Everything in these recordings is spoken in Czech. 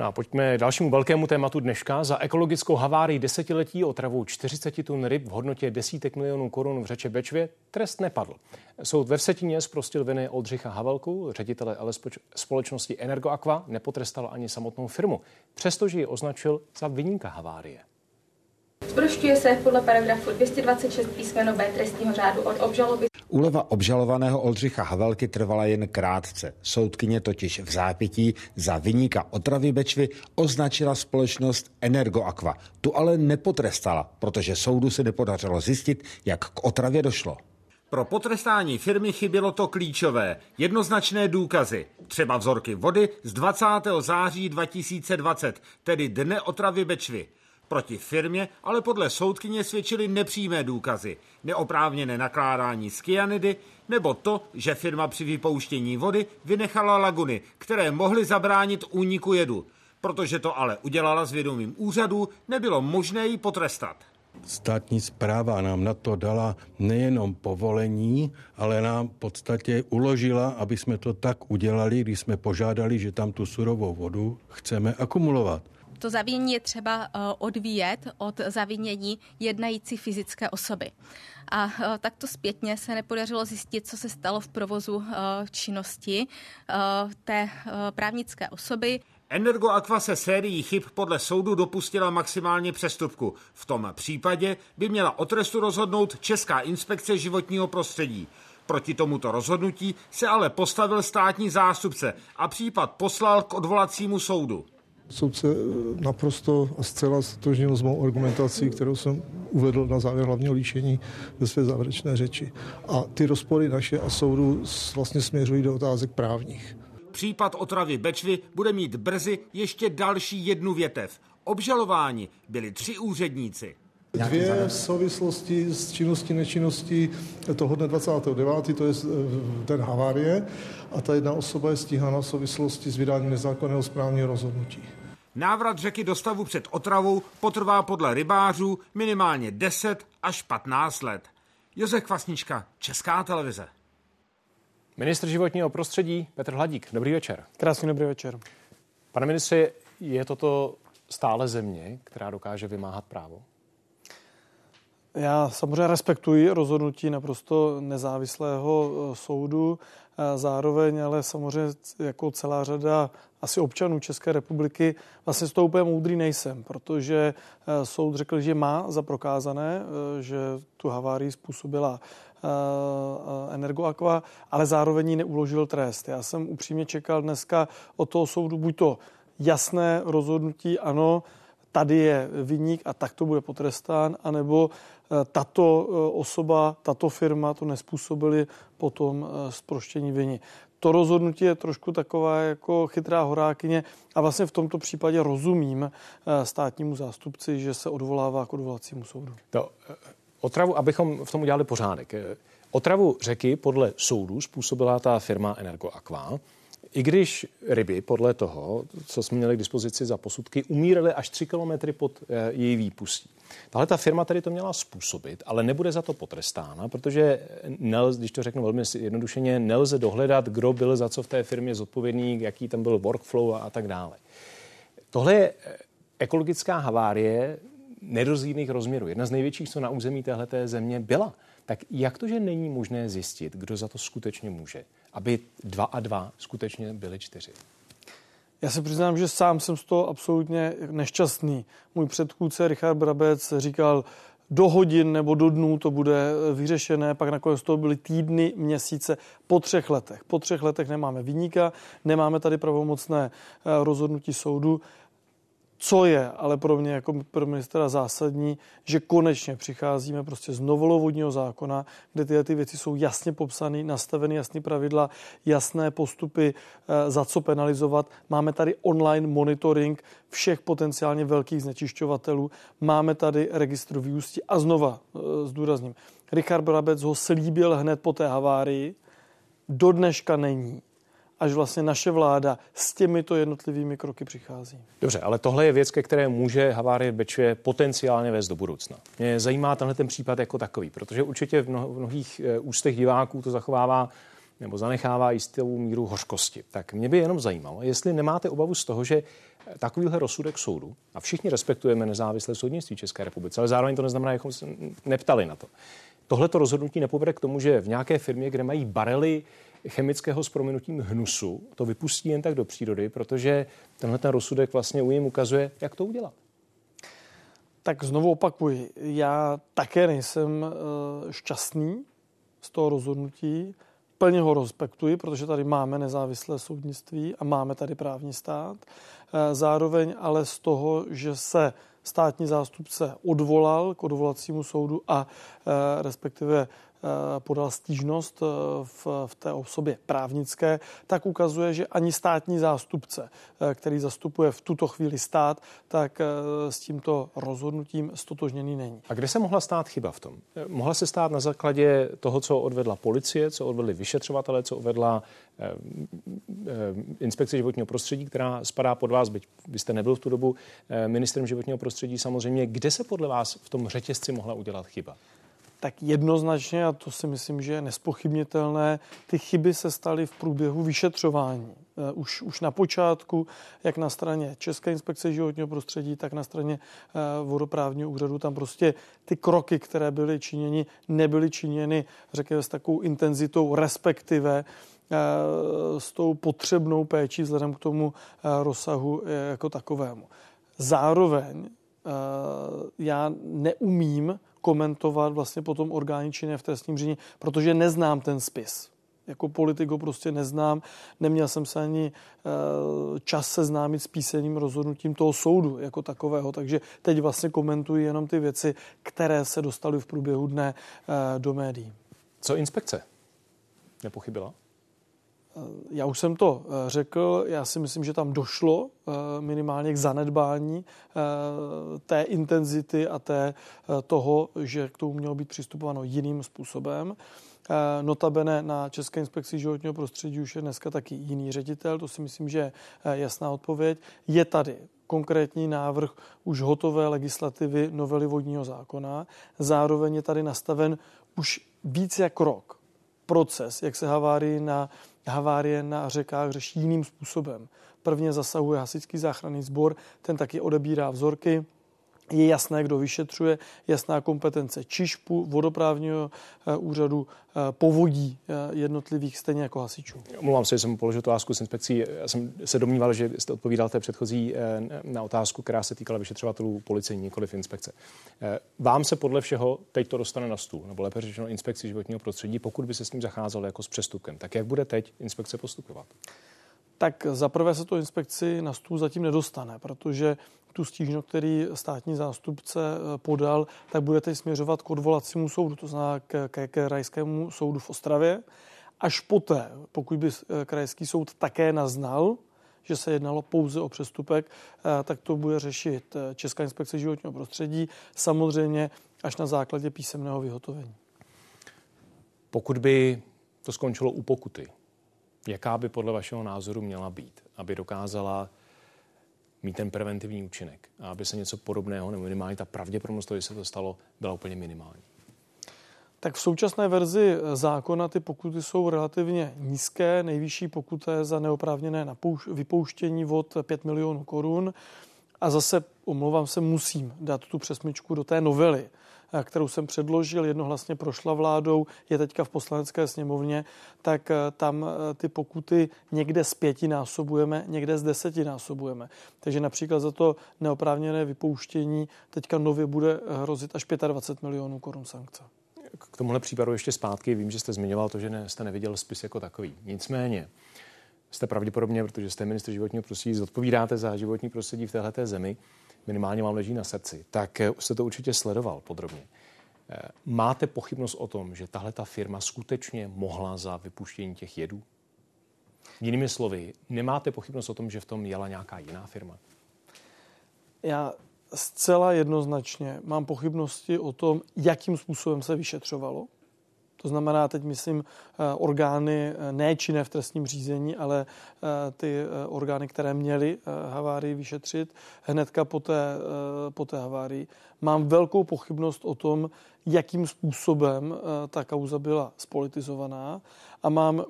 No a pojďme k dalšímu velkému tématu dneška. Za ekologickou havárii desetiletí otravou 40 tun ryb v hodnotě desítek milionů korun v řeče Bečvě trest nepadl. Soud ve Vsetině zprostil viny Oldřicha Havelku, ředitele společnosti Energoaqua, nepotrestal ani samotnou firmu, přestože ji označil za vyníka havárie. Zprošťuje se podle paragrafu 226 písmeno B trestního řádu od obžaloby. Úleva obžalovaného Oldřicha Havelky trvala jen krátce. Soudkyně totiž v zápětí za vyníka otravy Bečvy označila společnost Energoaqua. Tu ale nepotrestala, protože soudu se nepodařilo zjistit, jak k otravě došlo. Pro potrestání firmy chybělo to klíčové, jednoznačné důkazy, třeba vzorky vody z 20. září 2020, tedy dne otravy Bečvy. Proti firmě ale podle soudkyně svědčily nepřímé důkazy, neoprávněné nakládání z kyanidy nebo to, že firma při vypouštění vody vynechala laguny, které mohly zabránit úniku jedu. Protože to ale udělala s vědomím úřadů, nebylo možné ji potrestat. Státní zpráva nám na to dala nejenom povolení, ale nám v podstatě uložila, aby jsme to tak udělali, když jsme požádali, že tam tu surovou vodu chceme akumulovat to zavinění je třeba eh, odvíjet od zavinění jednající fyzické osoby. A eh, takto zpětně se nepodařilo zjistit, co se stalo v provozu eh, činnosti té právnické osoby. Energoaqua se sérií chyb podle soudu dopustila maximálně přestupku. V tom případě by měla o trestu rozhodnout Česká inspekce životního prostředí. Proti tomuto rozhodnutí se ale postavil státní zástupce a případ poslal k odvolacímu soudu. Soudce eh, naprosto a zcela stožnil s mou argumentací, kterou jsem uvedl na závěr hlavního líčení ve své závěrečné řeči. A ty rozpory naše a soudu vlastně směřují do otázek právních. Případ otravy Bečvy bude mít brzy ještě další jednu větev. Obžalováni byli tři úředníci. Dvě souvislosti s činností, nečinností toho dne 29. to je eh, ten havárie a ta jedna osoba je stíhána v souvislosti s vydáním nezákonného správního rozhodnutí. Návrat řeky do stavu před otravou potrvá podle rybářů minimálně 10 až 15 let. Josef Kvasnička, Česká televize. Ministr životního prostředí Petr Hladík, dobrý večer. Krásný dobrý večer. Pane ministře, je toto stále země, která dokáže vymáhat právo? Já samozřejmě respektuji rozhodnutí naprosto nezávislého eh, soudu, zároveň ale samozřejmě jako celá řada asi občanů České republiky vlastně s toho úplně moudrý nejsem, protože eh, soud řekl, že má za prokázané, eh, že tu havárii způsobila Energoaqua, ale zároveň ji neuložil trest. Já jsem upřímně čekal dneska od toho soudu buď to jasné rozhodnutí, ano, tady je vyník a tak to bude potrestán, anebo Eh, tato eh, osoba, tato firma to nespůsobili potom zproštění eh, viny. To rozhodnutí je trošku taková jako chytrá horákyně a vlastně v tomto případě rozumím státnímu zástupci, že se odvolává k odvolacímu soudu. To, otravu, abychom v tom udělali pořádek. Otravu řeky podle soudu způsobila ta firma Energoaqua. I když ryby podle toho, co jsme měli k dispozici za posudky, umíraly až 3 kilometry pod její výpustí. Tahle ta firma tady to měla způsobit, ale nebude za to potrestána, protože nelze, když to řeknu velmi jednodušeně, nelze dohledat, kdo byl za co v té firmě zodpovědný, jaký tam byl workflow a, a tak dále. Tohle je eh, ekologická havárie nerozdílných rozměrů. Jedna z největších, co na území téhleté země byla. Tak jak to, že není možné zjistit, kdo za to skutečně může? Aby dva a dva skutečně byly čtyři. Já se přiznám, že sám jsem z toho absolutně nešťastný. Můj předchůdce Richard Brabec říkal, do hodin nebo do dnů to bude vyřešené, pak nakonec to byly týdny, měsíce, po třech letech. Po třech letech nemáme výnika, nemáme tady pravomocné eh, rozhodnutí soudu. Co je ale pro mě jako pro ministra zásadní, že konečně přicházíme prostě z novolou vodního zákona, kde tyhle ty věci jsou jasně popsané, nastaveny jasné pravidla, jasné postupy, eh, za co penalizovat. Máme tady online monitoring všech potenciálně velkých znečišťovatelů. Máme tady registr vyústí a znova eh, zdůrazním. Richard Brabec ho slíbil hned po té havárii, do dneška není až vlastně naše vláda s těmito jednotlivými kroky přichází. Dobře, ale tohle je věc, ke které může havárie Bečvě potenciálně vést do budoucna. Mě zajímá tenhle ten případ jako takový, protože určitě v mnohých eh, ústech diváků to zachovává nebo zanechává jistou míru hořkosti. Tak mě by jenom zajímalo, jestli nemáte obavu z toho, že takovýhle rozsudek soudu, a všichni respektujeme nezávislé soudnictví České republice, ale zároveň to neznamená, že se neptali na to. Tohle to rozhodnutí nepovede k tomu, že v nějaké firmě, kde mají barely chemického s prominutím hnusu, to vypustí jen tak do přírody, protože tenhle ten rozsudek vlastně u jim ukazuje, jak to udělat. Tak znovu opakuji, já také nejsem eh, šťastný z toho rozhodnutí. Plně ho respektuji, protože tady máme nezávislé soudnictví a máme tady právní stát. Eh, zároveň ale z toho, že se státní zástupce odvolal k odvolacímu soudu a respektive Eh, podal stížnost eh, v, v té osobě právnické, tak ukazuje, že ani státní zástupce, eh, který zastupuje v tuto chvíli stát, tak s tímto rozhodnutím stotožněný není. A kde se mohla stát chyba v tom? Mohla se stát na základě toho, co odvedla policie, co odvedli vyšetřovatelé, co odvedla eh, inspekce životního prostředí, která spadá pod vás, byť vy jste nebyl v tu dobu eh, ministrem životního prostředí samozřejmě. Kde se podle vás v tom řetězci mohla udělat chyba? Tak jednoznačně, a to si myslím, že je nespochybnitelné, ty chyby se staly v průběhu vyšetřování. Eh, už, už na počátku, jak na straně České inspekce životního prostředí, tak na straně eh, vodoprávního úřadu. Tam prostě ty kroky, které byly činěny, nebyly činěny, řekněme, s takovou intenzitou, respektive eh, s tou potřebnou péčí vzhledem k tomu rozsahu jako takovému. Zároveň já neumím komentovat vlastně potom orgány činné v trestním řízení, protože neznám ten spis. Jako politik ho prostě neznám, neměl jsem se ani eh, čas seznámit s písemným rozhodnutím toho soudu jako takového, takže teď vlastně komentuji jenom ty věci, které se dostaly v průběhu dne eh, do médií. Co inspekce? Nepochybila? Eh, já už jsem to eh, řekl, já si myslím, že tam došlo eh, minimálně k zanedbání té intenzity a té, toho, že k tomu mělo být přistupováno jiným způsobem. Notabene na České inspekci životního prostředí už je dneska taky jiný ředitel, to si myslím, že je jasná odpověď. Je tady konkrétní návrh už hotové legislativy novely vodního zákona. Zároveň je tady nastaven už víc jak rok proces, jak se havárii na havárie na řekách řeší jiným způsobem. Prvně zasahuje hasičský záchranný sbor, ten taky odebírá vzorky, je jasné, kdo vyšetřuje, jasná kompetence čišpu, vodoprávního eh, úřadu, eh, povodí eh, jednotlivých, stejně jako hasičů. Omlouvám se, že jsem položil otázku s inspekcí. Já jsem se domníval, že jste odpovídal té předchozí na otázku, která se týkala vyšetřovatelů policie, nikoli v inspekce. Vám se podle všeho teď to dostane na stůl, nebo lépe řečeno inspekci životního prostředí, pokud by se s ním zacházelo jako s přestupkem. Tak jak bude teď inspekce postupovat? Tak zaprvé se to inspekci na stůl zatím nedostane, protože tu stížnost, který státní zástupce eh, podal, tak bude teď směřovat k odvolacímu soudu, to znamená k, k, k krajskému soudu v Ostravě. Až poté, pokud by eh, krajský soud také naznal, že se jednalo pouze o přestupek, eh, tak to bude řešit Česká inspekce životního prostředí, samozřejmě až na základě písemného vyhotovení. Pokud by to skončilo u pokuty, jaká by podle vašeho názoru měla být, aby dokázala mít ten preventivní účinek a aby se něco podobného, nebo minimálně ta pravděpodobnost, že se to stalo, byla úplně minimální? Tak v současné verzi zákona ty pokuty jsou relativně nízké. Nejvyšší pokuta je za neoprávněné vypouštění vod 5 milionů korun. A zase, omlouvám se, musím dát tu přesmičku do té novely kterou jsem předložil, jednohlasně prošla vládou, je teďka v poslanecké sněmovně, tak eh, tam eh, ty pokuty někde z pěti násobujeme, někde z deseti násobujeme. Takže například za to neoprávněné vypouštění teďka nově bude hrozit až 25 milionů korun sankce. K tomuhle případu ještě zpátky. Vím, že jste zmiňoval to, že ne, jste neviděl spis jako takový. Nicméně, jste pravděpodobně, protože jste ministr životního prostředí, zodpovídáte za životní prostředí v této zemi, minimálně vám leží na srdci, tak eh, jste to určitě sledoval podrobně. Eh, máte pochybnost o tom, že tahle ta firma skutečně mohla za vypuštění těch jedů? Jinými slovy, nemáte pochybnost o tom, že v tom jela nějaká jiná firma? Já zcela jednoznačně mám pochybnosti o tom, jakým způsobem se vyšetřovalo. To znamená, teď myslím eh, orgány eh, nečinné v trestním řízení, ale eh, ty orgány, které měly havárii vyšetřit hnedka po té, po té havárii. Mám velkou pochybnost o tom, jakým způsobem ta kauza byla spolitizovaná a mám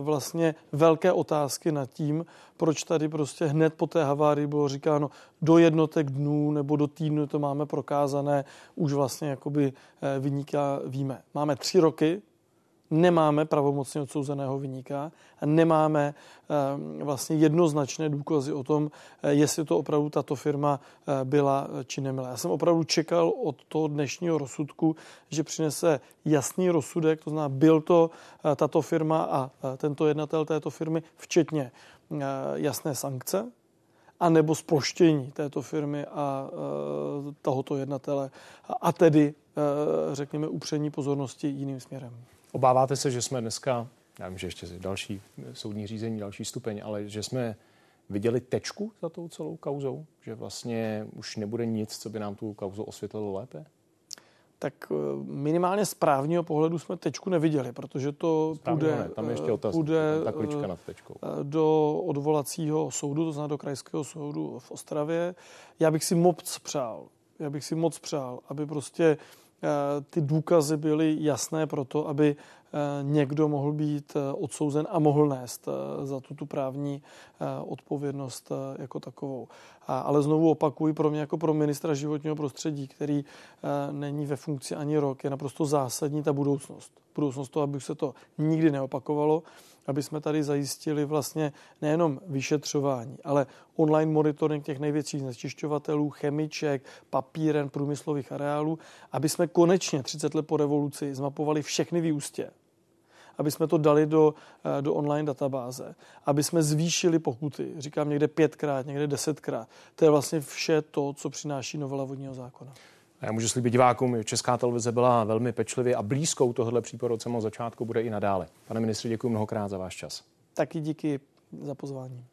vlastně velké otázky nad tím, proč tady prostě hned po té havárii bylo říkáno do jednotek dnů nebo do týdnu to máme prokázané, už vlastně jakoby vyníka víme. Máme tři roky, nemáme pravomocně odsouzeného vyníka a nemáme eh, vlastně jednoznačné důkazy o tom, eh, jestli to opravdu tato firma eh, byla či neměla. Já jsem opravdu čekal od toho dnešního rozsudku, že přinese jasný rozsudek, to znamená, byl to tato firma a tento jednatel této firmy, včetně jasné sankce, a nebo sproštění této firmy a tohoto jednatele a tedy, řekněme, upření pozornosti jiným směrem. Obáváte se, že jsme dneska, já vím, že ještě další soudní řízení, další stupeň, ale že jsme viděli tečku za tou celou kauzou? Že vlastně už nebude nic, co by nám tu kauzu osvětlilo lépe? tak eh, minimálně z právního pohledu jsme tečku neviděli, protože to půjde, ne, tam ještě otaz, půjde ta klička nad tečkou. Eh, do odvolacího soudu, to znamená do krajského soudu v Ostravě. Já bych si moc přál, já bych si moc přál, aby prostě Eh, ty důkazy byly jasné pro to, aby eh, někdo mohl být eh, odsouzen a mohl nést za tuto právní odpovědnost jako takovou. Ale znovu opakuju, pro mě jako pro ministra životního prostředí, který není ve funkci ani rok, je naprosto zásadní ta budoucnost. Budoucnost to, aby se to nikdy neopakovalo aby jsme tady zajistili vlastně nejenom vyšetřování, ale online monitoring těch největších znečišťovatelů, chemiček, papíren, průmyslových areálů, aby jsme konečně 30 let po revoluci zmapovali všechny výustě, aby jsme to dali do, eh, do online databáze, aby jsme zvýšili pokuty, říkám někde pětkrát, někde desetkrát. To je vlastně vše to, co přináší novela vodního zákona. Já můžu slíbit divákům, Česká televize byla velmi pečlivě a blízkou tohle případu od samého začátku bude i nadále. Pane ministře, děkuji mnohokrát za váš čas. Taky díky za pozvání.